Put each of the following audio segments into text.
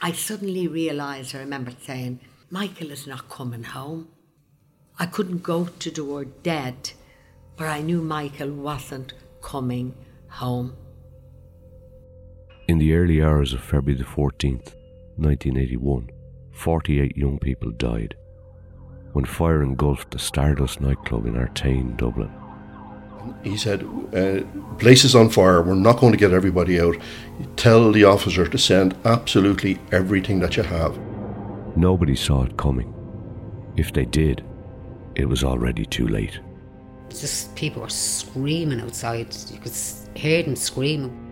I suddenly realised, I remember saying, Michael is not coming home. I couldn't go to the word dead, but I knew Michael wasn't coming home. In the early hours of February the 14th, 1981, 48 young people died when fire engulfed the Stardust nightclub in Artane, Dublin. He said, uh, Place is on fire, we're not going to get everybody out. Tell the officer to send absolutely everything that you have. Nobody saw it coming. If they did, it was already too late. Just people were screaming outside. You could hear them screaming.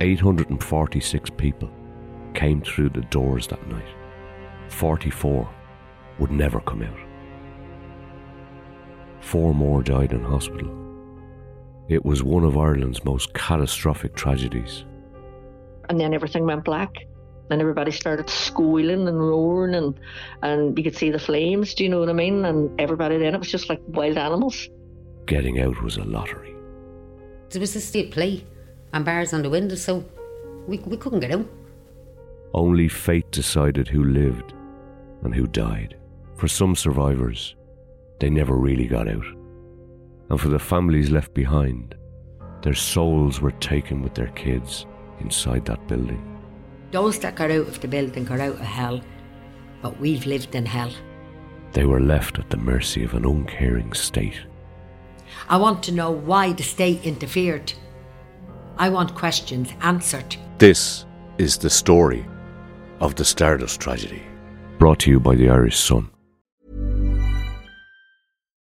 846 people came through the doors that night. 44 would never come out. Four more died in hospital. It was one of Ireland's most catastrophic tragedies. And then everything went black. And everybody started squealing and roaring, and, and you could see the flames, do you know what I mean? And everybody then, it was just like wild animals. Getting out was a lottery. There was a state play and bars on the windows, so we, we couldn't get out. Only fate decided who lived and who died. For some survivors, they never really got out. And for the families left behind, their souls were taken with their kids inside that building. Those that got out of the building got out of hell, but we've lived in hell. They were left at the mercy of an uncaring state. I want to know why the state interfered. I want questions answered. This is the story of the Stardust tragedy. Brought to you by the Irish Sun.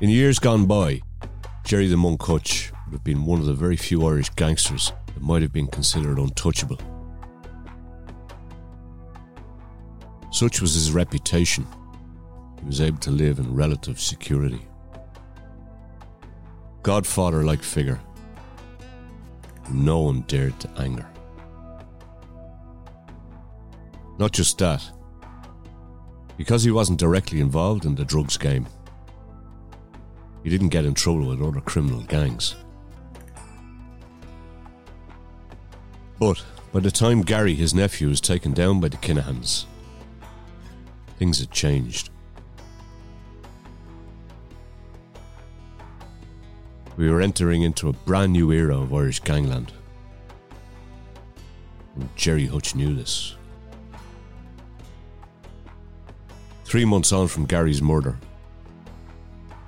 In years gone by, Jerry the Monk Hutch would have been one of the very few Irish gangsters that might have been considered untouchable. Such was his reputation, he was able to live in relative security. Godfather like figure, no one dared to anger. Not just that, because he wasn't directly involved in the drugs game, he didn't get in trouble with other criminal gangs. But by the time Gary, his nephew, was taken down by the Kinahans, things had changed. We were entering into a brand new era of Irish gangland. And Jerry Hutch knew this. Three months on from Gary's murder,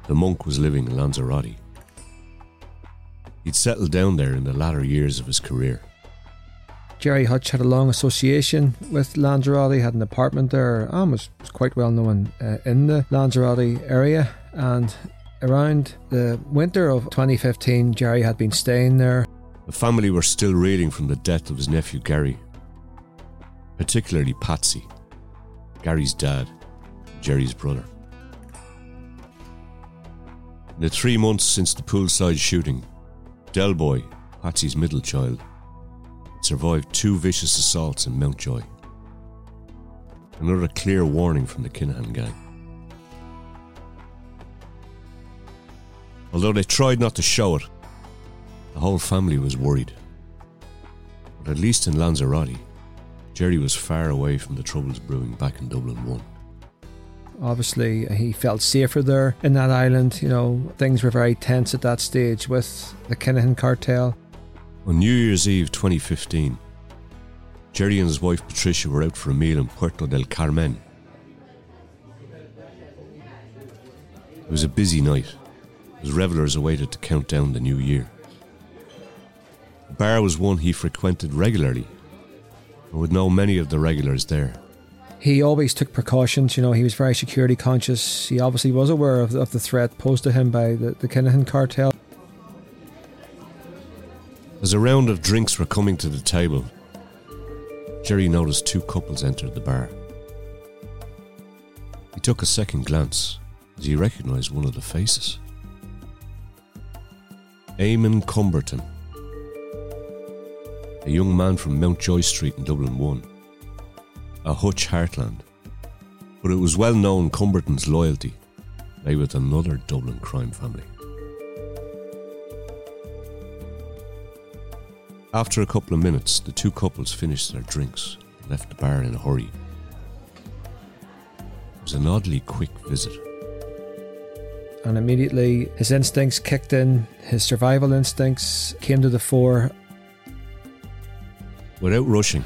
the monk was living in Lanzarote. He'd settled down there in the latter years of his career. Jerry Hutch had a long association with Lanzarote, had an apartment there, and was, was quite well known uh, in the Lanzarote area. And around the winter of 2015, Jerry had been staying there. The family were still reeling from the death of his nephew Gary, particularly Patsy, Gary's dad, Jerry's brother. In the three months since the poolside shooting, Del Boy, Patsy's middle child, survived two vicious assaults in Mountjoy. Another clear warning from the Kinahan gang. Although they tried not to show it, the whole family was worried. But at least in Lanzarote, Jerry was far away from the troubles brewing back in Dublin 1. Obviously, he felt safer there in that island. You know, things were very tense at that stage with the Kinahan cartel. On New Year's Eve 2015, Jerry and his wife Patricia were out for a meal in Puerto del Carmen. It was a busy night as revelers awaited to count down the new year. The bar was one he frequented regularly and would know many of the regulars there. He always took precautions, you know, he was very security conscious. He obviously was aware of, of the threat posed to him by the, the Kinahan cartel. As a round of drinks were coming to the table, Jerry noticed two couples entered the bar. He took a second glance as he recognised one of the faces. Eamon Cumberton, a young man from Mountjoy Street in Dublin 1, a Hutch heartland. But it was well known Cumberton's loyalty lay with another Dublin crime family. After a couple of minutes, the two couples finished their drinks and left the bar in a hurry. It was an oddly quick visit. And immediately his instincts kicked in, his survival instincts came to the fore. Without rushing,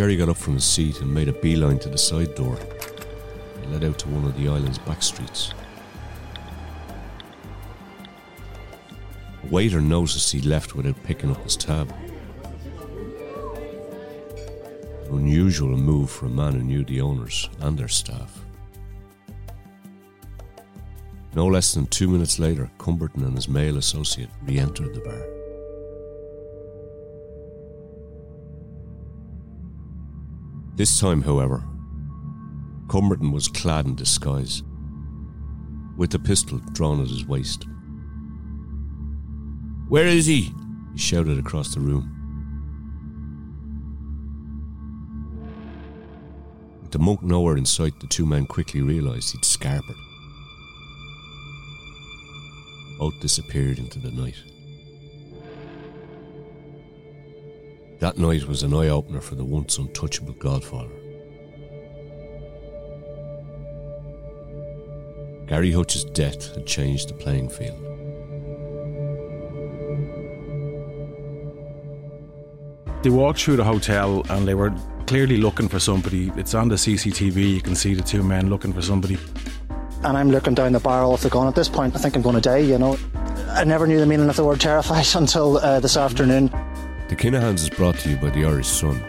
Jerry got up from his seat and made a beeline to the side door and led out to one of the island's back streets. A waiter noticed he left without picking up his tab. An unusual move for a man who knew the owners and their staff. No less than two minutes later, Cumberton and his male associate re entered the bar. This time, however, Cumberton was clad in disguise, with a pistol drawn at his waist. Where is he? He shouted across the room. With the monk nowhere in sight, the two men quickly realised he'd scarpered. Both disappeared into the night. That night was an eye opener for the once untouchable Godfather. Gary Hutch's death had changed the playing field. They walked through the hotel and they were clearly looking for somebody. It's on the CCTV, you can see the two men looking for somebody. And I'm looking down the barrel of the gun at this point. I think I'm going to die, you know. I never knew the meaning of the word terrified until uh, this afternoon. The Kinahans is brought to you by the Irish Sun.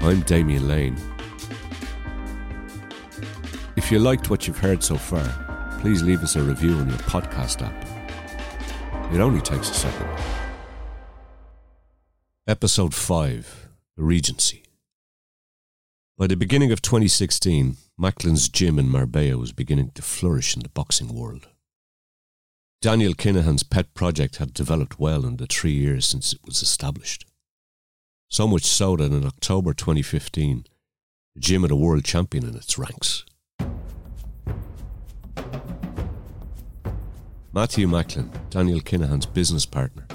I'm Damien Lane. If you liked what you've heard so far, please leave us a review on your podcast app. It only takes a second. Episode 5 The Regency. By the beginning of 2016, Macklin's gym in Marbella was beginning to flourish in the boxing world. Daniel Kinahan's pet project had developed well in the three years since it was established. So much so that in October 2015, the gym had a world champion in its ranks. Matthew Macklin, Daniel Kinahan's business partner,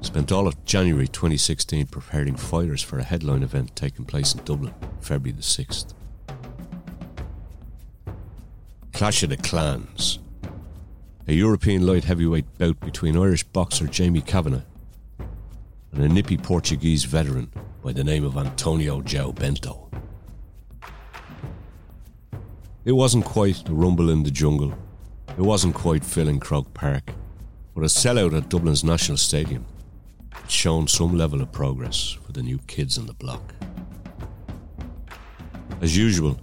spent all of January 2016 preparing fighters for a headline event taking place in Dublin, February the 6th. Clash of the Clans, a European light heavyweight bout between Irish boxer Jamie Kavanagh and a nippy Portuguese veteran by the name of Antonio João Bento. It wasn't quite a rumble in the jungle. It wasn't quite filling Croke Park, but a sellout at Dublin's National Stadium had shown some level of progress for the new kids on the block. As usual,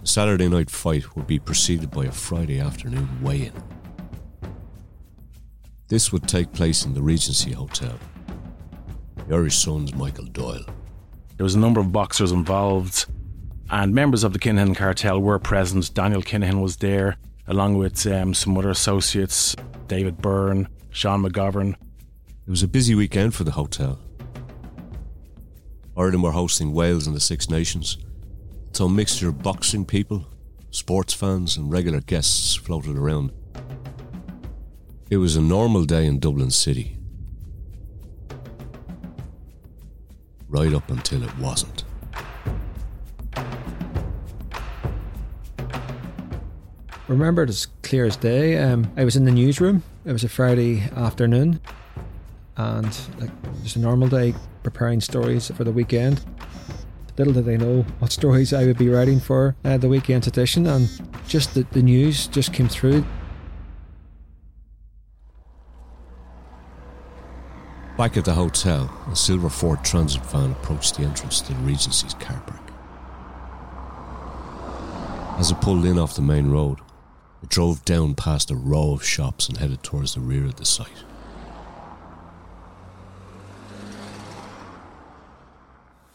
the Saturday night fight would be preceded by a Friday afternoon weigh in. This would take place in the Regency Hotel. Irish Sun's Michael Doyle. There was a number of boxers involved, and members of the Kinahan cartel were present. Daniel Kinahan was there, along with um, some other associates David Byrne, Sean McGovern. It was a busy weekend for the hotel. Ireland were hosting Wales and the Six Nations, so a mixture of boxing people, sports fans, and regular guests floated around. It was a normal day in Dublin City. Right up until it wasn't. remember it as clear as day. Um, I was in the newsroom. It was a Friday afternoon, and like just a normal day, preparing stories for the weekend. Little did they know what stories I would be writing for uh, the weekend's edition, and just the, the news just came through. Back at the hotel, a silver Ford Transit van approached the entrance to the Regency's car park. As it pulled in off the main road, it drove down past a row of shops and headed towards the rear of the site.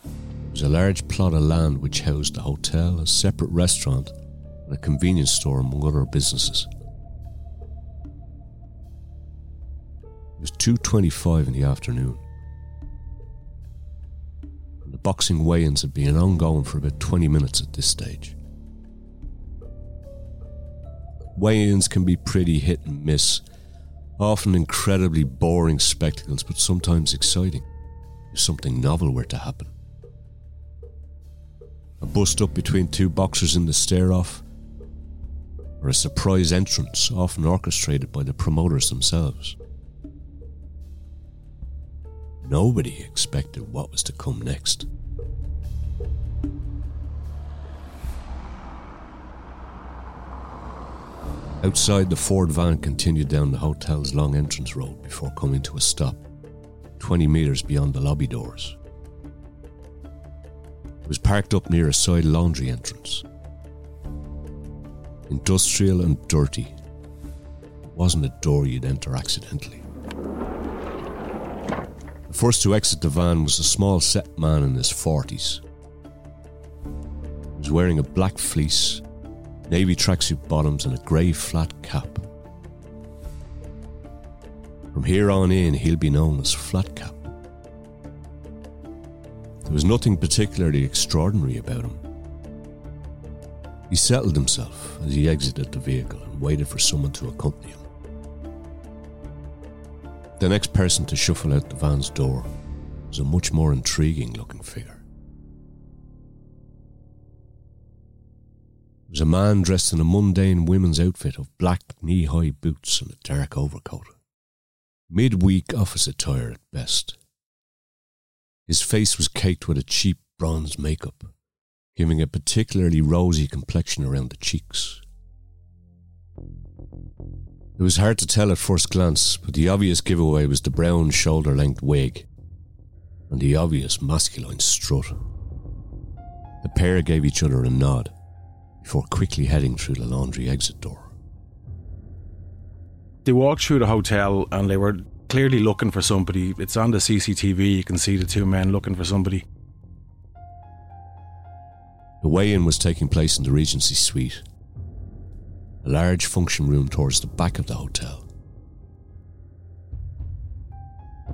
It was a large plot of land which housed a hotel, a separate restaurant, and a convenience store, among other businesses. It was 2.25 in the afternoon. And the boxing weigh-ins had been ongoing for about 20 minutes at this stage. Weigh-ins can be pretty hit and miss, often incredibly boring spectacles, but sometimes exciting if something novel were to happen. A bust up between two boxers in the stare off, or a surprise entrance, often orchestrated by the promoters themselves. Nobody expected what was to come next. Outside, the Ford van continued down the hotel's long entrance road before coming to a stop, 20 metres beyond the lobby doors. It was parked up near a side laundry entrance. Industrial and dirty. It wasn't a door you'd enter accidentally. The first to exit the van was a small set man in his 40s. He was wearing a black fleece, navy tracksuit bottoms, and a grey flat cap. From here on in, he'll be known as Flat Cap. There was nothing particularly extraordinary about him. He settled himself as he exited the vehicle and waited for someone to accompany him. The next person to shuffle out the van's door was a much more intriguing looking figure. It was a man dressed in a mundane women's outfit of black knee high boots and a dark overcoat. Midweek office attire at best. His face was caked with a cheap bronze makeup, giving a particularly rosy complexion around the cheeks. It was hard to tell at first glance, but the obvious giveaway was the brown shoulder length wig and the obvious masculine strut. The pair gave each other a nod before quickly heading through the laundry exit door. They walked through the hotel and they were clearly looking for somebody. It's on the CCTV, you can see the two men looking for somebody. The weigh in was taking place in the Regency suite, a large function room towards the back of the hotel.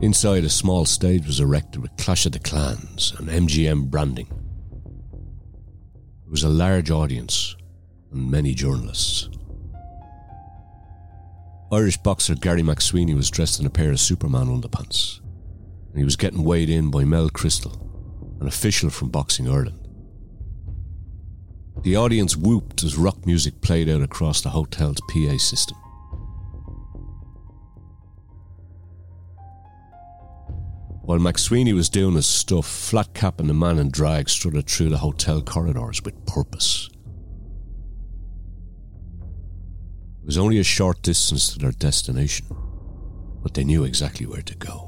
Inside, a small stage was erected with Clash of the Clans and MGM branding. There was a large audience and many journalists. Irish boxer Gary McSweeney was dressed in a pair of Superman underpants, and he was getting weighed in by Mel Crystal, an official from Boxing Ireland. The audience whooped as rock music played out across the hotel's PA system. While McSweeney was doing his stuff, Flat Cap and the man in drag strutted through the hotel corridors with purpose. It was only a short distance to their destination, but they knew exactly where to go.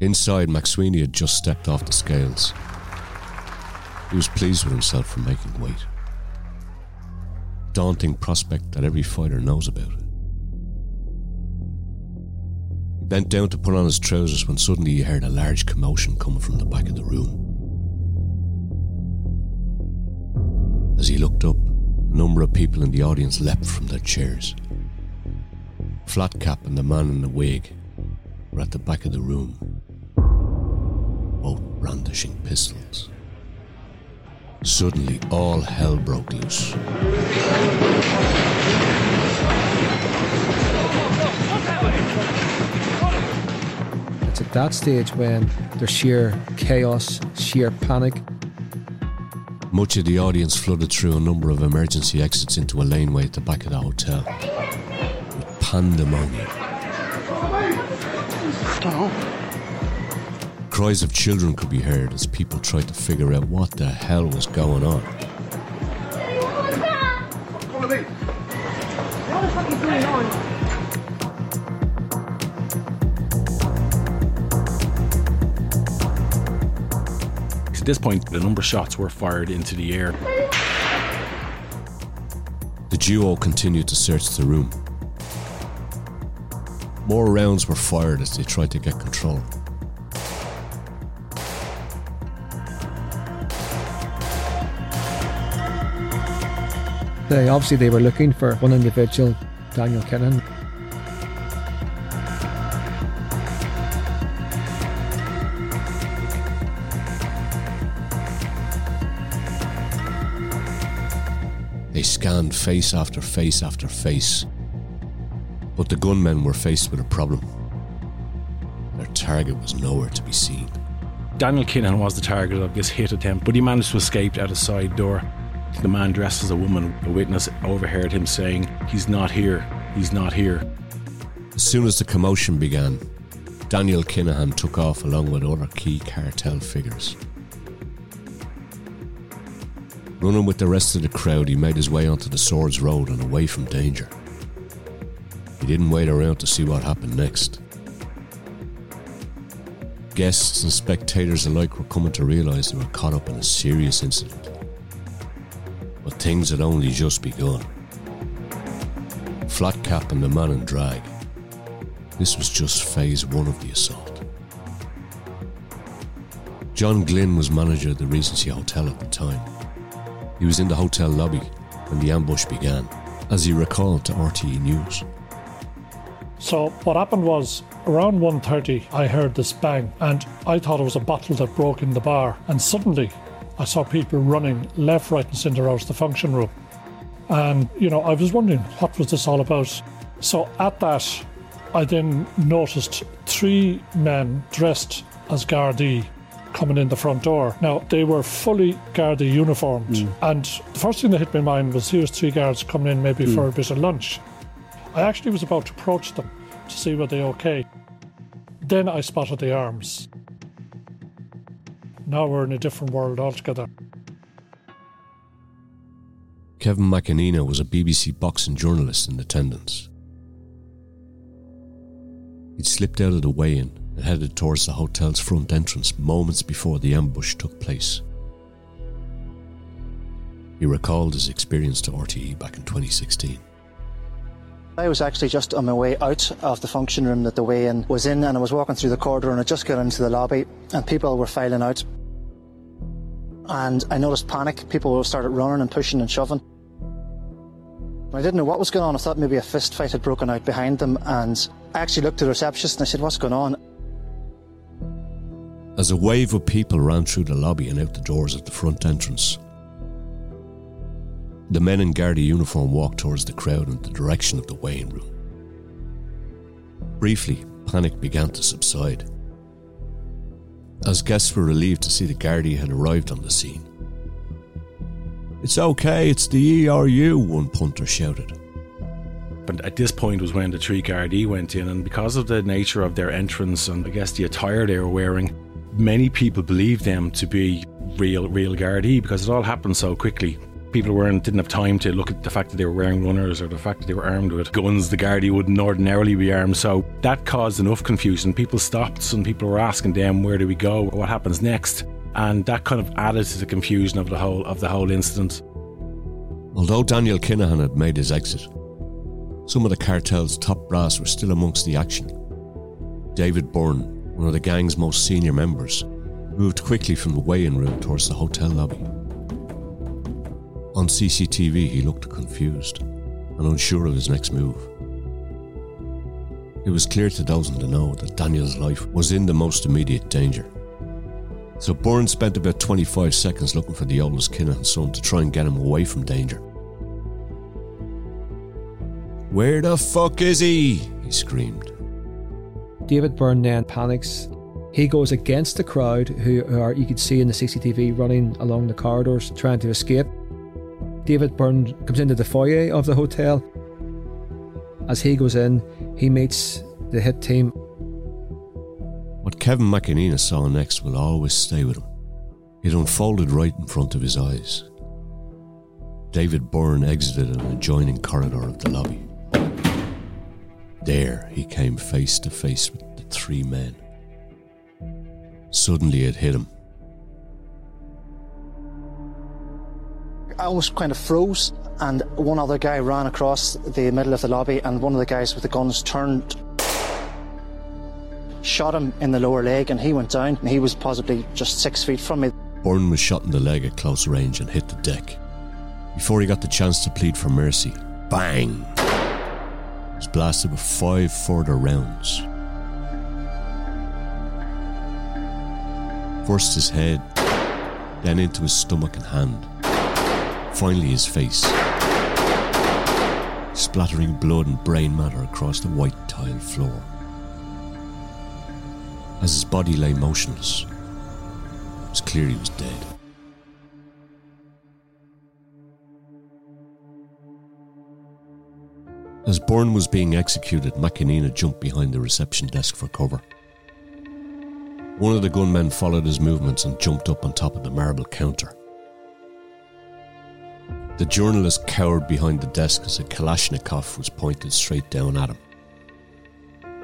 Inside, McSweeney had just stepped off the scales. He was pleased with himself for making weight. Daunting prospect that every fighter knows about. He bent down to put on his trousers when suddenly he heard a large commotion coming from the back of the room. As he looked up, a number of people in the audience leapt from their chairs. Flatcap and the man in the wig were at the back of the room, both brandishing pistols. Suddenly, all hell broke loose. It's at that stage when there's sheer chaos, sheer panic. Much of the audience flooded through a number of emergency exits into a laneway at the back of the hotel. With pandemonium. Cries of children could be heard as people tried to figure out what the hell was going on. What the fuck is going on? At this point, a number of shots were fired into the air. The duo continued to search the room. More rounds were fired as they tried to get control. They obviously they were looking for one individual, Daniel Kinahan. They scanned face after face after face. But the gunmen were faced with a problem. Their target was nowhere to be seen. Daniel Kinahan was the target of this hit attempt, but he managed to escape out a side door. The man dressed as a woman, a witness, overheard him saying, He's not here, he's not here. As soon as the commotion began, Daniel Kinahan took off along with other key cartel figures. Running with the rest of the crowd, he made his way onto the Swords Road and away from danger. He didn't wait around to see what happened next. Guests and spectators alike were coming to realise they were caught up in a serious incident. But things had only just begun. Flat Cap and the man in drag. This was just phase one of the assault. John Glynn was manager of the Regency Hotel at the time. He was in the hotel lobby when the ambush began, as he recalled to RTE News. So what happened was around 1.30 I heard this bang and I thought it was a bottle that broke in the bar and suddenly I saw people running left, right and centre out of the function room. And, you know, I was wondering what was this all about. So at that I then noticed three men dressed as Gardaí coming in the front door. Now, they were fully Gardaí uniformed, hmm. and the first thing that hit my mind was here's three guards coming in maybe hmm. for a bit of lunch. I actually was about to approach them to see were they okay. Then I spotted the arms. Now we're in a different world altogether. Kevin McAnina was a BBC boxing journalist in attendance. He'd slipped out of the weigh in and headed towards the hotel's front entrance moments before the ambush took place. He recalled his experience to RTE back in 2016. I was actually just on my way out of the function room that the weigh-in was in, and I was walking through the corridor, and I just got into the lobby, and people were filing out. And I noticed panic. People started running and pushing and shoving. I didn't know what was going on. I thought maybe a fist fight had broken out behind them, and I actually looked at the receptionist and I said, "What's going on?" As a wave of people ran through the lobby and out the doors at the front entrance, the men in Garda uniform walked towards the crowd in the direction of the weighing room. Briefly, panic began to subside. As guests were relieved to see the Gardaí had arrived on the scene. It's okay, it's the ERU, one punter shouted. But at this point was when the three Gardaí went in, and because of the nature of their entrance and I guess the attire they were wearing, many people believed them to be real, real Gardaí because it all happened so quickly. People weren't didn't have time to look at the fact that they were wearing runners or the fact that they were armed with guns. The Gardaí wouldn't ordinarily be armed, so that caused enough confusion. People stopped, and people were asking them, "Where do we go? What happens next?" And that kind of added to the confusion of the whole of the whole incident. Although Daniel Kinahan had made his exit, some of the cartel's top brass were still amongst the action. David Byrne, one of the gang's most senior members, moved quickly from the weigh-in room towards the hotel lobby. On CCTV, he looked confused and unsure of his next move. It was clear to in the know that Daniel's life was in the most immediate danger. So Byrne spent about 25 seconds looking for the oldest Kinahan son to try and get him away from danger. Where the fuck is he? he screamed. David Byrne then panics. He goes against the crowd who are, you could see in the CCTV, running along the corridors trying to escape. David Byrne comes into the foyer of the hotel. As he goes in, he meets the hit team. What Kevin McEnena saw next will always stay with him. It unfolded right in front of his eyes. David Byrne exited an adjoining corridor of the lobby. There he came face to face with the three men. Suddenly it hit him. I almost kind of froze, and one other guy ran across the middle of the lobby, and one of the guys with the guns turned, shot him in the lower leg, and he went down. And he was possibly just six feet from me. Byrne was shot in the leg at close range and hit the deck. Before he got the chance to plead for mercy, bang! He was blasted with five further rounds. First his head, then into his stomach and hand. Finally his face. Splattering blood and brain matter across the white tile floor. As his body lay motionless, it was clear he was dead. As Byrne was being executed, McEnena jumped behind the reception desk for cover. One of the gunmen followed his movements and jumped up on top of the marble counter. The journalist cowered behind the desk as a Kalashnikov was pointed straight down at him.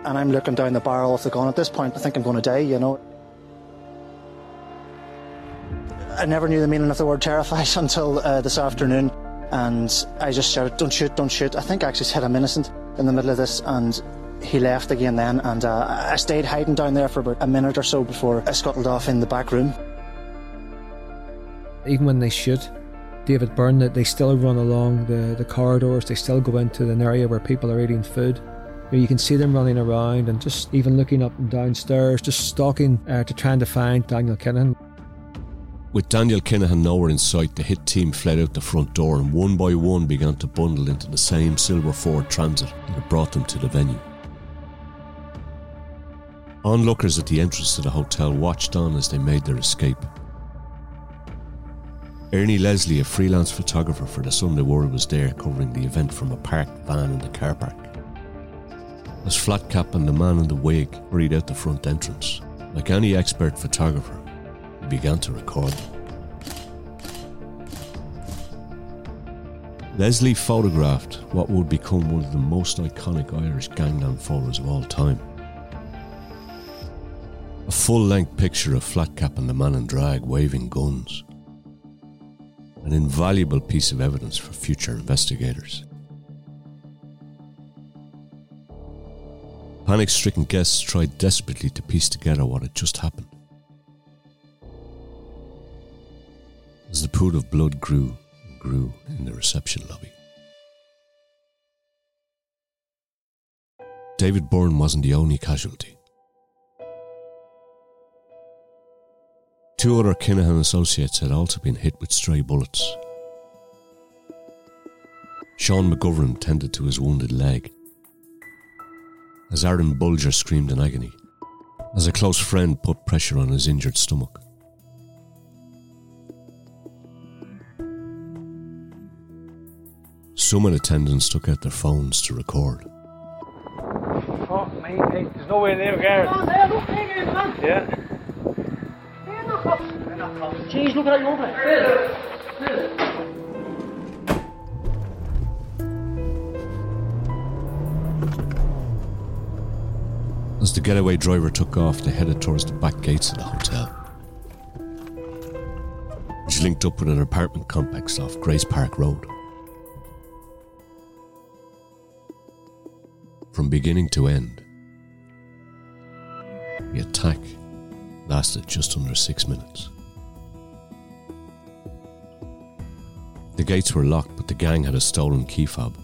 And I'm looking down the barrel of the gun. At this point, I think I'm going to die, you know. I never knew the meaning of the word terrified until uh, this afternoon. And I just shouted, Don't shoot, don't shoot. I think I actually said I'm innocent in the middle of this. And he left again then. And uh, I stayed hiding down there for about a minute or so before I scuttled off in the back room. Even when they shoot David Byrne, that they still run along the, the corridors, they still go into an area where people are eating food. You, know, you can see them running around and just even looking up and downstairs, just stalking uh, to trying to find Daniel Kinahan. With Daniel Kinahan nowhere in sight, the hit team fled out the front door and one by one began to bundle into the same silver Ford Transit that brought them to the venue. Onlookers at the entrance to the hotel watched on as they made their escape. Ernie Leslie, a freelance photographer for the Sunday World, was there covering the event from a parked van in the car park. As Flatcap and the man in the wig hurried out the front entrance, like any expert photographer, he began to record. Leslie photographed what would become one of the most iconic Irish gangland photos of all time. A full length picture of Flatcap and the man in drag waving guns. An invaluable piece of evidence for future investigators. Panic stricken guests tried desperately to piece together what had just happened. As the pool of blood grew and grew in the reception lobby. David Byrne wasn't the only casualty. Two other Kinahan associates had also been hit with stray bullets. Sean McGovern tended to his wounded leg. As Aaron Bulger screamed in agony, as a close friend put pressure on his injured stomach. Some in attendance took out their phones to record. Fuck me, hey, there's no way near Gareth. There, look, there, there's man. Yeah. Jeez, look at that. As the getaway driver took off, they headed towards the back gates of the hotel, which linked up with an apartment complex off Grace Park Road. From beginning to end, the attack lasted just under six minutes. The gates were locked, but the gang had a stolen key fob.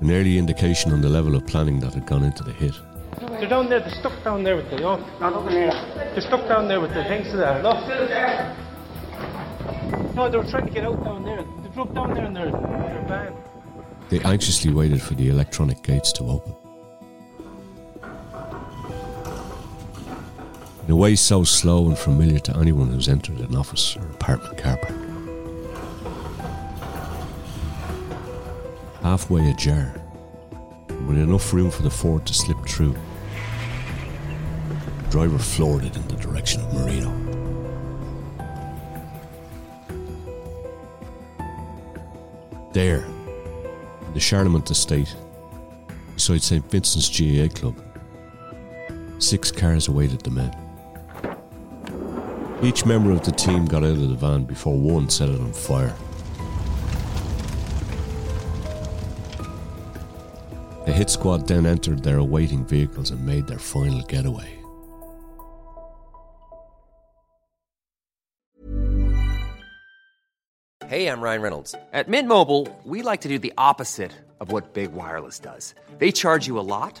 An early indication on the level of planning that had gone into the hit. They're down there, they're stuck down there with the, oh. They're stuck down there with the things to that, look. No, they were trying to get out down there. They drove down there in their, their van. They anxiously waited for the electronic gates to open. In a way so slow and familiar to anyone who's entered an office or apartment car park. Halfway ajar, with enough room for the Ford to slip through, the driver floored it in the direction of Marino. There, in the Charlemont estate, beside St. Vincent's GAA Club, six cars awaited the men. Each member of the team got out of the van before one set it on fire. The hit squad then entered their awaiting vehicles and made their final getaway. Hey, I'm Ryan Reynolds. At Mint Mobile, we like to do the opposite of what Big Wireless does. They charge you a lot,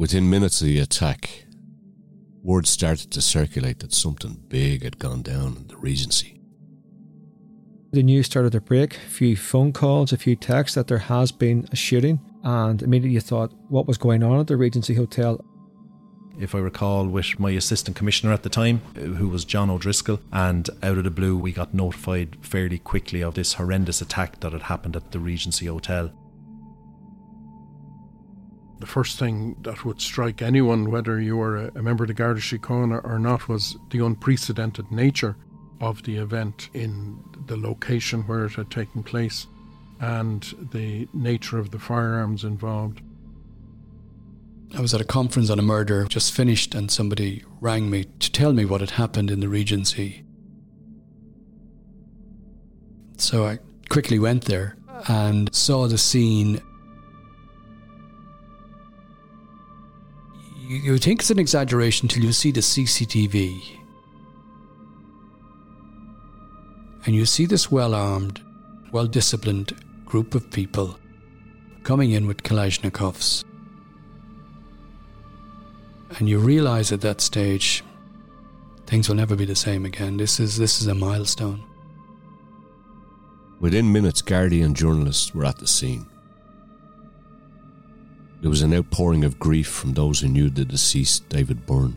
Within minutes of the attack, word started to circulate that something big had gone down in the Regency. The news started to break, a few phone calls, a few texts that there has been a shooting, and immediately you thought what was going on at the Regency Hotel. If I recall, with my assistant commissioner at the time, uh, who was John O'Driscoll, and out of the blue, we got notified fairly quickly of this horrendous attack that had happened at the Regency Hotel. The first thing that would strike anyone, whether you were a, member of the Garda Síochána or not, was the unprecedented nature of the event in the location where it had taken place and the nature of the firearms involved. I was at a conference on a murder just finished, and somebody rang me to tell me what had happened in the Regency. So I quickly went there and saw the scene. You, you think it's an exaggeration till you see the CCTV. And you see this well armed, well disciplined group of people coming in with Kalashnikovs and you realize at that stage things will never be the same again. This is this is a milestone. Within minutes, Guardian journalists were at the scene. There was an outpouring of grief from those who knew the deceased David Byrne.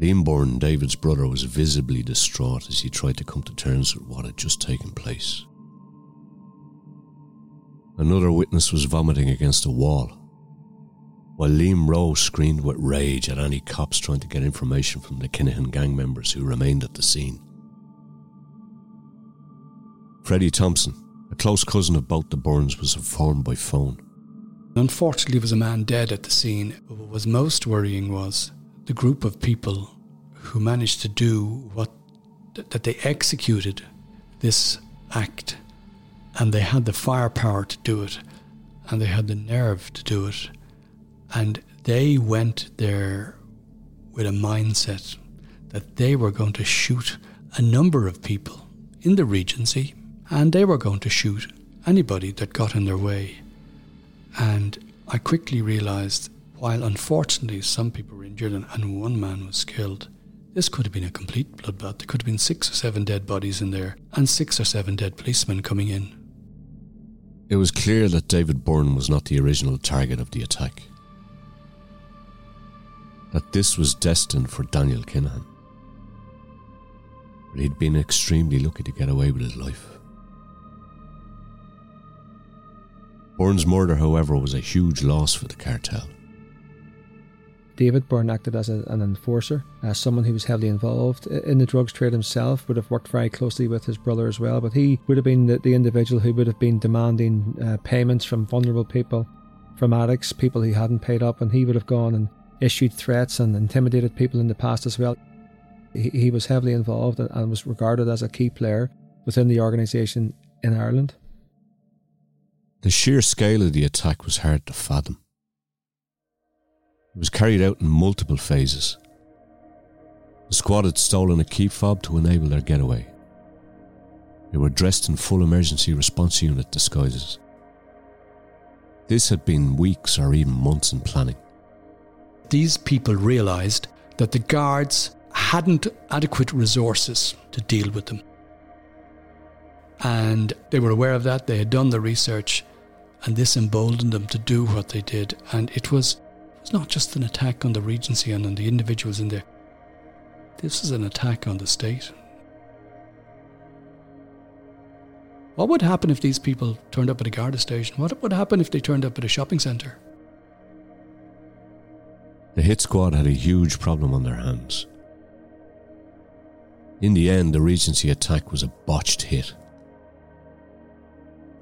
Liam Byrne, David's brother, was visibly distraught as he tried to come to terms with what had just taken place. Another witness was vomiting against a wall, while Liam Rowe screamed with rage at any cops trying to get information from the Kinahan gang members who remained at the scene. Freddie Thompson, a close cousin of both the Byrnes was informed by phone. Unfortunately, there was a man dead at the scene, but what was most worrying was the group of people who managed to do what that they executed this act. And they had the firepower to do it. And they had the nerve to do it. And they went there with a mindset that they were going to shoot a number of people in the Regency and they were going to shoot anybody that got in their way. And I quickly realized, while unfortunately some people were injured and, one man was killed, this could have been a complete bloodbath. There could have been six or seven dead bodies in there and six or seven dead policemen coming in. It was clear that David Byrne was not the original target of the attack. That this was destined for Daniel Kinahan. But he'd been extremely lucky to get away with his life. Byrne's murder, however, was a huge loss for the cartel. David Byrne acted as a, an enforcer, as someone who was heavily involved in the drugs trade himself, would have worked very closely with his brother as well. But he would have been the, the individual who would have been demanding uh, payments from vulnerable people, from addicts, people who hadn't paid up, and he would have gone and issued threats and intimidated people in the past as well. He, he was heavily involved and, and was regarded as a key player within the organisation in Ireland. The sheer scale of the attack was hard to fathom. It was carried out in multiple phases. The squad had stolen a key fob to enable their getaway. They were dressed in full emergency response unit disguises. This had been weeks or even months in planning. These people realised that the guards hadn't adequate resources to deal with them. And they were aware of that, they had done the research, and this emboldened them to do what they did. And it was it's not just an attack on the Regency and on the individuals in there. This is an attack on the state. What would happen if these people turned up at a Garda station? What would happen if they turned up at a shopping centre? The hit squad had a huge problem on their hands. In the end, the Regency attack was a botched hit.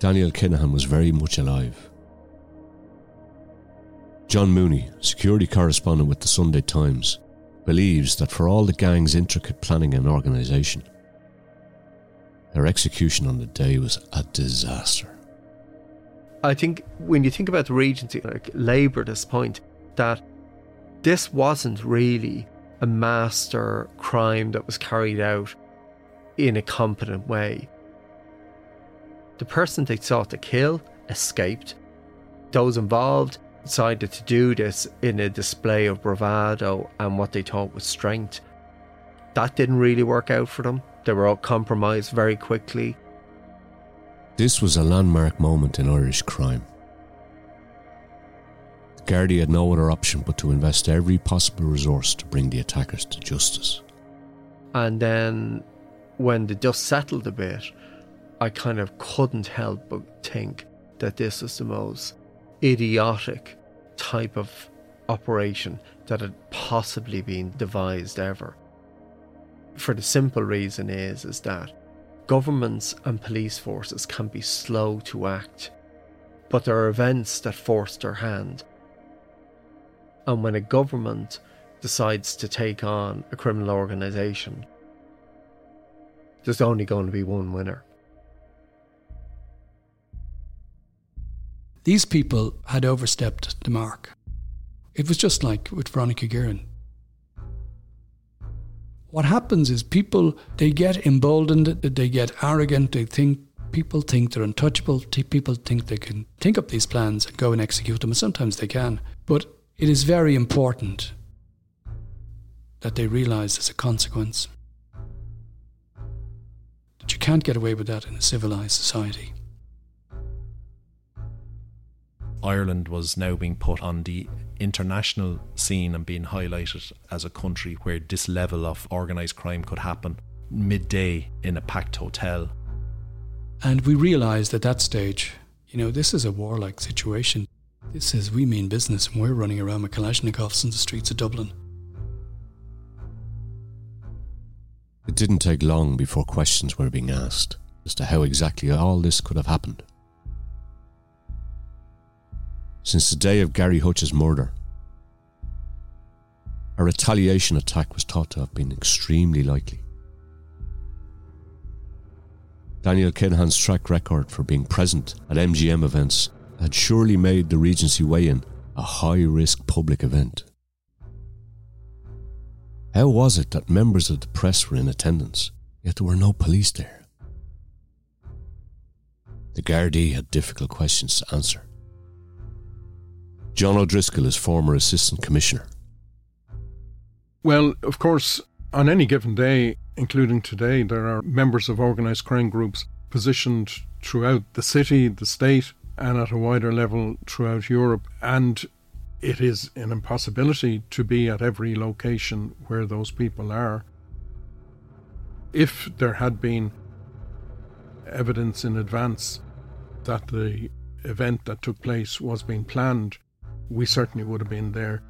Daniel Kinahan was very much alive. John Mooney, security correspondent with the Sunday Times, believes that for all the gang's intricate planning and organisation, their execution on the day was a disaster. I think when you think about the Regency, like labour this point, that this wasn't really a master crime that was carried out in a competent way. The person they sought to kill escaped. Those involved decided to do this in a display of bravado and what they thought was strength. That didn't really work out for them. They were all compromised very quickly. This was a landmark moment in Irish crime. The Gardaí had no other option but to invest every possible resource to bring the attackers to justice. And then, when the dust settled a bit, I kind of couldn't help but think that this was the most idiotic type of operation that had possibly been devised ever. For the simple reason is is that governments and police forces can be slow to act, but there are events that force their hand. And when a government decides to take on a criminal organisation, there's only going to be one winner. These people had overstepped the mark. It was just like with Veronica Guerin. What happens is people they get emboldened, they get arrogant, they think people think they're untouchable, people think they can think up these plans and go and execute them, and sometimes they can. But it is very important that they realise there's a consequence. That you can't get away with that in a civilised society. Ireland was now being put on the international scene and being highlighted as a country where this level of organised crime could happen midday in a packed hotel. And we realised at that stage, you know, this is a warlike situation. This is, we mean business, and we're running around with Kalashnikovs in the streets of Dublin. It didn't take long before questions were being asked as to how exactly all this could have happened. Since the day of Gary Hutch's murder, a retaliation attack was thought to have been extremely likely. Daniel Kinahan's track record for being present at MGM events had surely made the Regency weigh in a high risk public event. How was it that members of the press were in attendance, yet there were no police there? The Gardaí had difficult questions to answer. John O'Driscoll is former Assistant Commissioner. Well, of course, on any given day, including today, there are members of organised crime groups positioned throughout the city, the state, and at a wider level throughout Europe. And it is an impossibility to be at every location where those people are. If there had been evidence in advance that the event that took place was being planned, we certainly would have been there.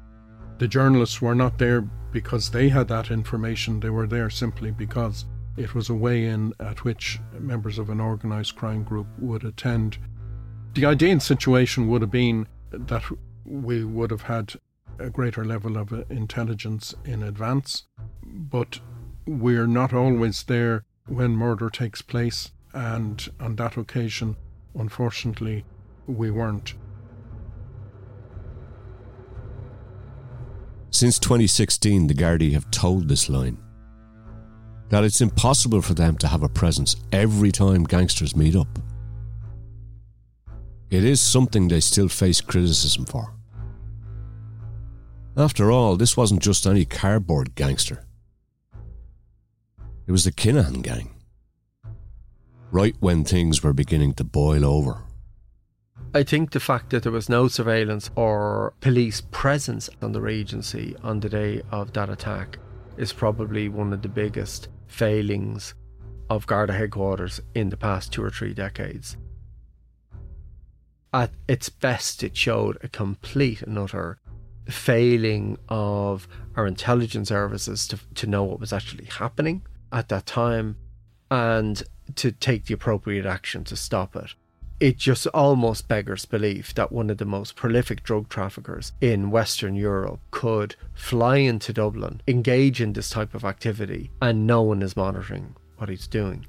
The journalists were not there because they had that information, they were there simply because it was a way in at which members of an organised crime group would attend. The ideal situation would have been that we would have had a greater level of uh, intelligence in advance, but we're not always there when murder takes place, and on that occasion, unfortunately, we weren't. Since 2016, the Gardaí have told this line that it's impossible for them to have a presence every time gangsters meet up. It is something they still face criticism for. After all, this wasn't just any cardboard gangster. It was the Kinahan gang. Right when things were beginning to boil over. I think the fact that there was no surveillance or police presence on the Regency on the day of that attack is probably one of the biggest failings of Garda headquarters in the past two or three decades. At its best, it showed a complete and utter failing of our intelligence services to, to know what was actually happening at that time and to take the appropriate action to stop it it just almost beggars belief that one of the most prolific drug traffickers in Western Europe could fly into Dublin, engage in this type of activity, and no one is monitoring what he's doing.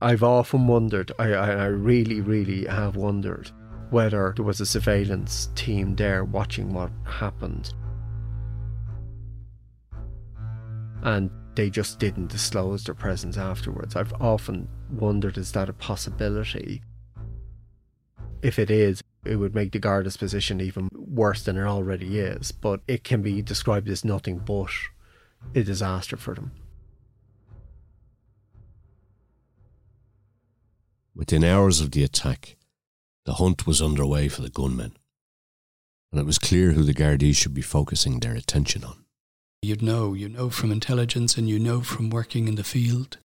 I've often wondered, I, I, really, really have wondered, whether there was a surveillance team there watching what happened and they just didn't disclose their presence afterwards. I've often wondered is that a possibility? If it is, it would make the Garda's position even worse than it already is, but it can be described as nothing but a disaster for them. Within hours of the attack, the hunt was underway for the gunmen, and it was clear who the Gardaí should be focusing their attention on. You know, you know from intelligence and you know from working in the field.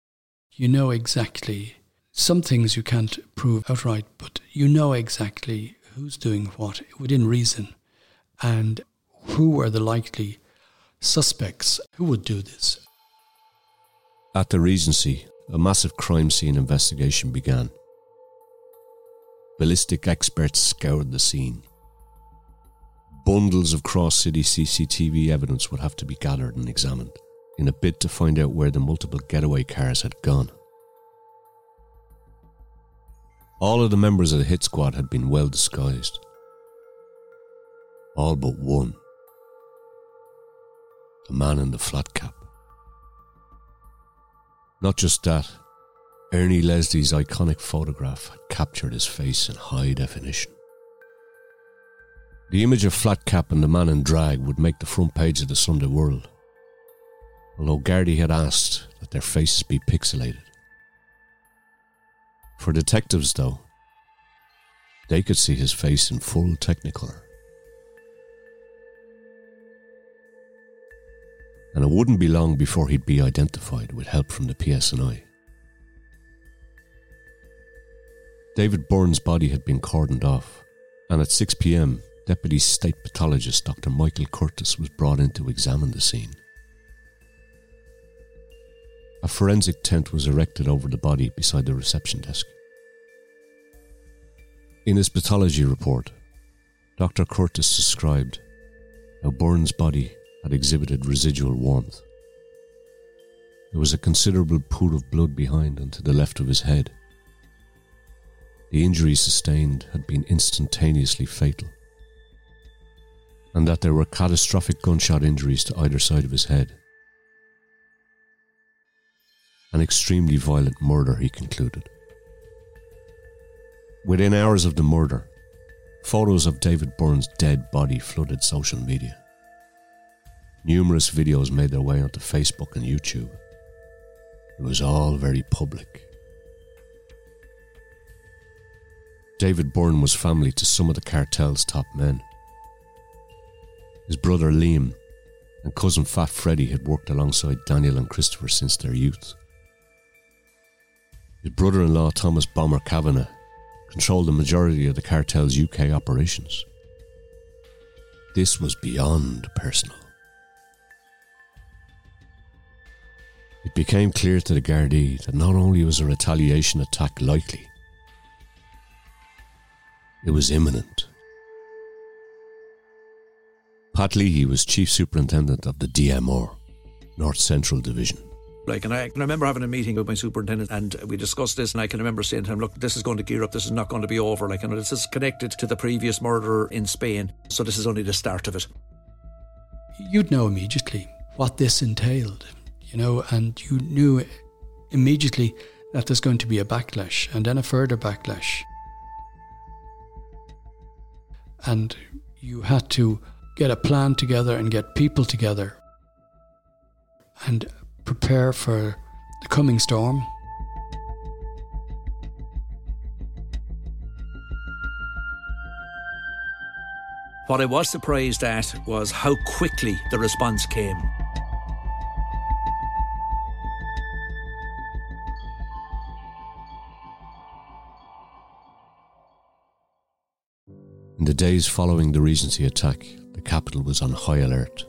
You know exactly. Some things you can't prove outright, but you know exactly who's doing what within reason and who are the likely suspects who would do this. At the Regency, a massive crime scene investigation began. Ballistic experts scoured the scene Bundles of cross city CCTV evidence would have to be gathered and examined in a bid to find out where the multiple getaway cars had gone. All of the members of the hit squad had been well disguised. All but one. The man in the flat cap. Not just that, Ernie Leslie's iconic photograph had captured his face in high definition. The image of Flatcap and the man in drag would make the front page of the Sunday World, although Gardaí had asked that their faces be pixelated. For detectives, though, they could see his face in full technicolor. And it wouldn't be long before he'd be identified with help from the PSNI. David Byrne's body had been cordoned off, and at 6 pm, Deputy State Pathologist Dr. Michael Curtis was brought in to examine the scene. A forensic tent was erected over the body beside the reception desk. In his pathology report, Dr. Curtis described how Byrne's body had exhibited residual warmth. There was a considerable pool of blood behind and to the left of his head. The injuries sustained had been instantaneously fatal and that there were catastrophic gunshot injuries to either side of his head. An extremely violent murder, he concluded. Within hours of the murder, photos of David Byrne's dead body flooded social media. Numerous videos made their way onto Facebook and YouTube. It was all very public. David Byrne was family to some of the cartel's top men. His brother Liam and cousin Fat Freddy had worked alongside Daniel and Christopher since their youth. His brother in law, Thomas Bomber Kavanagh, controlled the majority of the cartel's UK operations. This was beyond personal. It became clear to the Gardaí that not only was a retaliation attack likely, it was imminent. Pat Leahy was Chief Superintendent of the DMR, North Central Division. Like, and I can remember having a meeting with my superintendent, and we discussed this. And I can remember saying to him, "Look, this is going to gear up. This is not going to be over. Like, and this is connected to the previous murder in Spain. So this is only the start of it." You'd know immediately what this entailed, you know, and you knew immediately that there's going to be a backlash, and then a further backlash, and you had to get a plan together and get people together and prepare for the coming storm. What I was surprised at was how quickly the response came. In the days following the Regency attack, the capital was on high alert,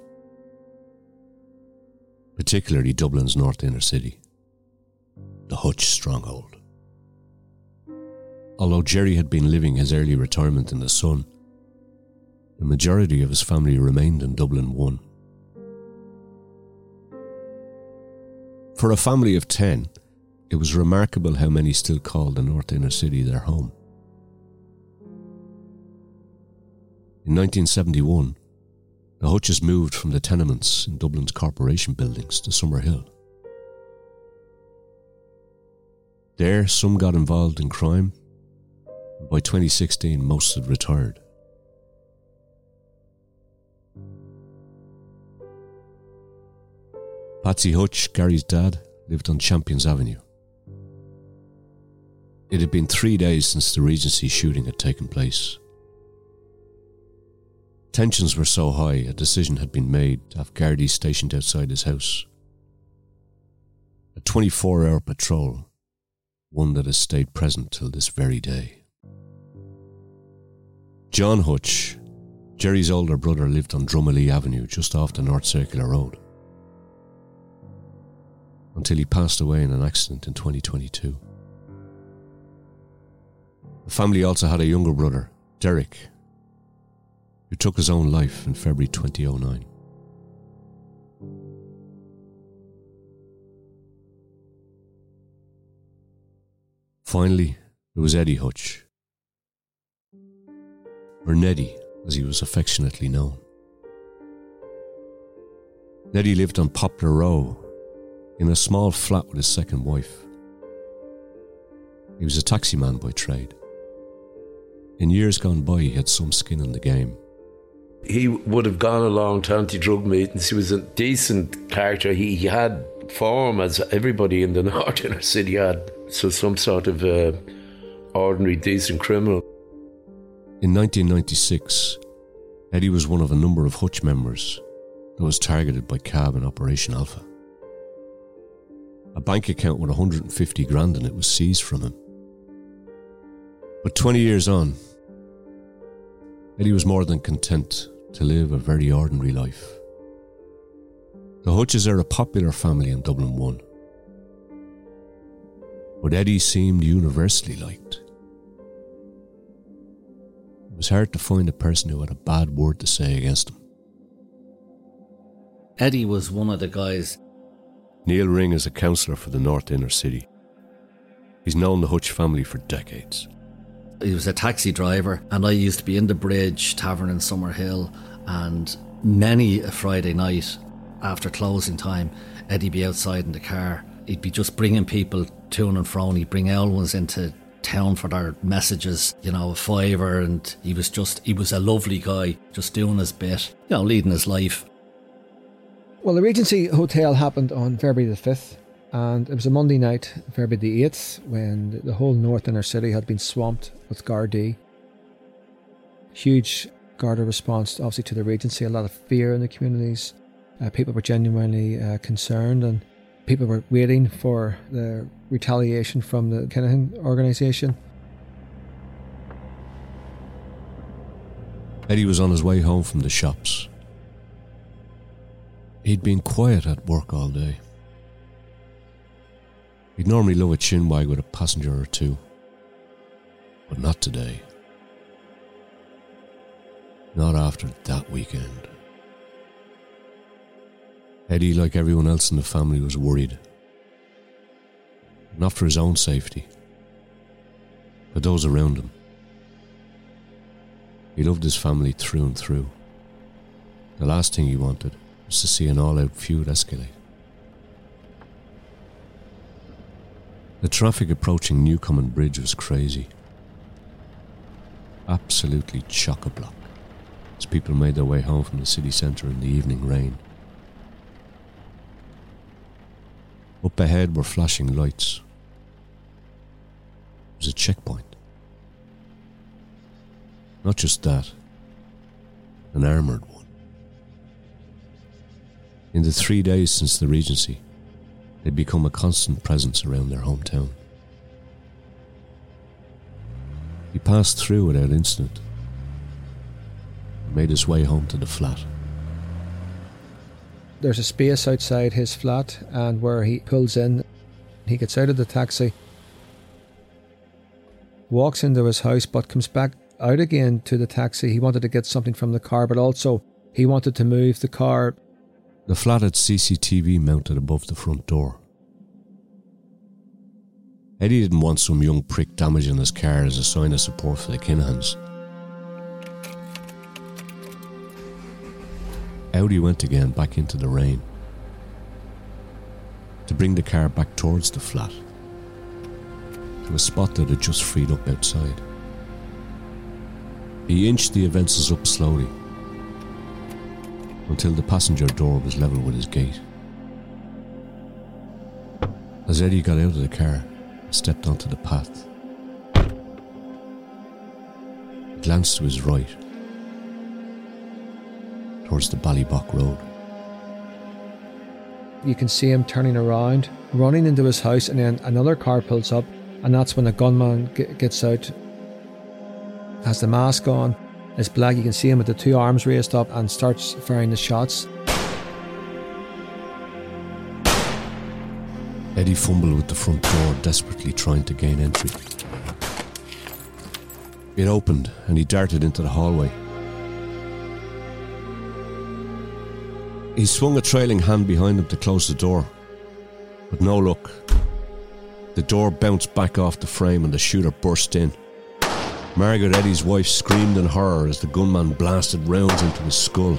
particularly Dublin's north inner city, the Hutch stronghold. Although Gerry had been living his early retirement in the sun, the majority of his family remained in Dublin 1. For a family of 10, it was remarkable how many still called the north inner city their home. In 1971, the Hutches moved from the tenements in Dublin's corporation buildings to Summerhill. There, some got involved in crime. And By 2016, most had retired. Patsy Hutch, Gary's dad, lived on Champions Avenue. It had been three days since the Regency shooting had taken place. Tensions were so high, a decision had been made to have Gardaí stationed outside his house. A 24 hour patrol, one that has stayed present till this very day. John Hutch, Gerry's older brother, lived on Drummondley Avenue just off the North Circular Road until he passed away in an accident in 2022. The family also had a younger brother, Derek, who took his own life in February 2009. Finally, there was Eddie Hutch, or Neddy as he was affectionately known. Neddy lived on Poplar Row in a small flat with his second wife. He was a taxi man by trade. In years gone by, he had some skin in the game. He would have gone along to anti drug meetings. He was a decent character. He, he had form, as everybody in the north inner city had. So, some sort of uh, ordinary, decent criminal. In 1996, Eddie was one of a number of Hutch members that was targeted by CAB in Operation Alpha. A bank account with 150 grand in it was seized from him. But 20 years on, Eddie was more than content to live a very ordinary life. The Hutches are a popular family in Dublin 1. But Eddie seemed universally liked. It was hard to find a person who had a bad word to say against him. Eddie was one of the guys. Neil Ring is a councillor for the North Inner City. He's known the Hutch family for decades. He was a taxi driver, and I used to be in the Bridge Tavern in Summerhill. And many a Friday night after closing time, Eddie'd be outside in the car. He'd be just bringing people to and fro. And he'd bring Elwins into town for their messages, you know, a fiver. And he was just, he was a lovely guy, just doing his bit, you know, leading his life. Well, the Regency Hotel happened on February the 5th, and it was a Monday night, February the 8th, when the whole north inner city had been swamped with Gardaí. Huge Garda response, obviously, to the Regency, a lot of fear in the communities. Uh, people were genuinely uh, concerned, and People were waiting for the retaliation from the Kinahan organisation. Eddie was on his way home from the shops. He'd been quiet at work all day. He'd normally love a chinwag with a passenger or two, but not today. Not after that weekend. Eddie, like everyone else in the family, was worried. Not for his own safety, but those around him. He loved his family through and through. The last thing he wanted was to see an all out feud escalate. The traffic approaching Newcomen Bridge was crazy. Absolutely chock a block as people made their way home from the city centre in the evening rain. Up ahead were flashing lights. It was a checkpoint. Not just that, an armoured one. In the three days since the Regency, they'd become a constant presence around their hometown. He passed through without incident, made his way home to the flat. There's a space outside his flat, and where he pulls in, he gets out of the taxi, walks into his house, but comes back out again to the taxi. He wanted to get something from the car, but also he wanted to move the car. The flat had CCTV mounted above the front door. Eddie didn't want some young prick damaging his car as a sign of support for the Kinahans. Out he went again back into the rain to bring the car back towards the flat to a spot that had just freed up outside. He inched the Avensis up slowly until the passenger door was level with his gate. As Eddie got out of the car and stepped onto the path, he glanced to his right towards the Ballybough Road. You can see him turning around, running into his house, and then another car pulls up, and that's when the gunman g- gets out. Has the mask on, is black. You can see him with the two arms raised up and starts firing the shots. Eddie fumbled with the front door, desperately trying to gain entry. It opened and he darted into the hallway. He swung a trailing hand behind him to close the door, but no luck. The door bounced back off the frame and the shooter burst in. Margaret Eddie's wife screamed in horror as the gunman blasted rounds into his skull.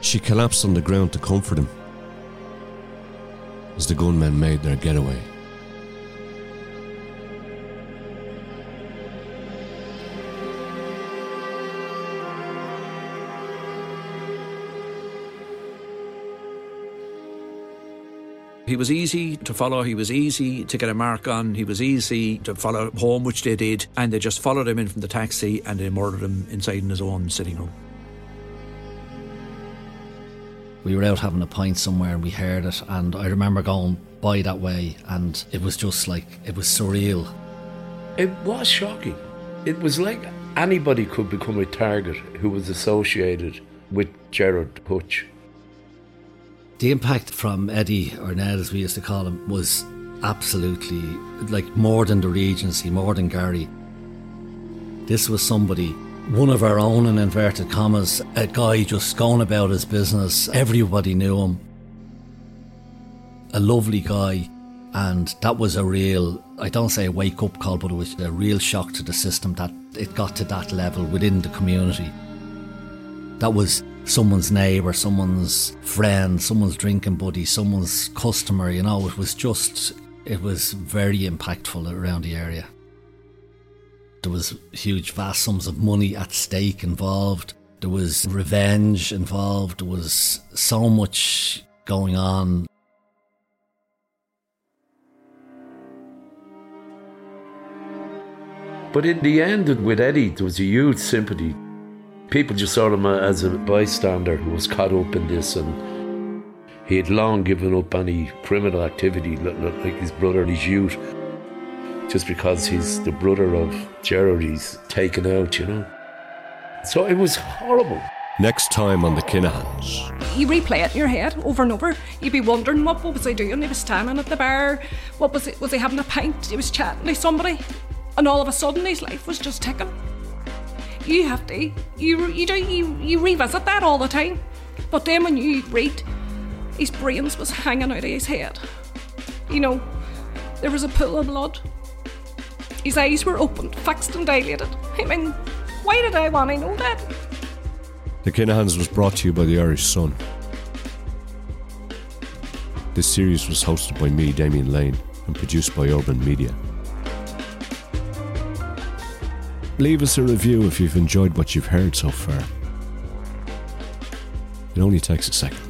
She collapsed on the ground to comfort him as the gunmen made their getaway. He was easy to follow, he was easy to get a mark on, he was easy to follow home, which they did, and they just followed him in from the taxi and they murdered him inside in his own sitting room. We were out having a pint somewhere and we heard it, and I remember going by that way, and it was just like, it was surreal. It was shocking. It was like anybody could become a target who was associated with Gerard Hutch. The impact from Eddie, or Ned as we used to call him, was absolutely like more than the Regency, more than Gary. This was somebody, one of our own in inverted commas, a guy just going about his business. Everybody knew him. A lovely guy, and that was a real, I don't say a wake up call, but it was a real shock to the system that it got to that level within the community. That was someone's neighbour, someone's friend, someone's drinking buddy, someone's customer, you know, it was just, it was very impactful around the area. There was huge, vast sums of money at stake involved. There was revenge involved. There was so much going on. But in the end, with Eddie, there was a huge sympathy. People just saw him as a bystander who was caught up in this, and he had long given up any criminal activity, like his brother in his youth, just because he's the brother of Gerard he's taken out, you know. So it was horrible. Next time on the Kinahans. You replay it in your head over and over. You'd be wondering what, what was I doing? He was standing at the bar. What was it? Was he having a pint? He was chatting to somebody, and all of a sudden his life was just ticking. You have to you you do you you revisit that all the time. But then when you read, his brains was hanging out of his head. You know, there was a pool of blood. His eyes were opened, fixed and dilated. I mean, why did I want to know that? The Kinahans was brought to you by the Irish Sun. This series was hosted by me, Damien Lane, and produced by Urban Media. Leave us a review if you've enjoyed what you've heard so far. It only takes a second.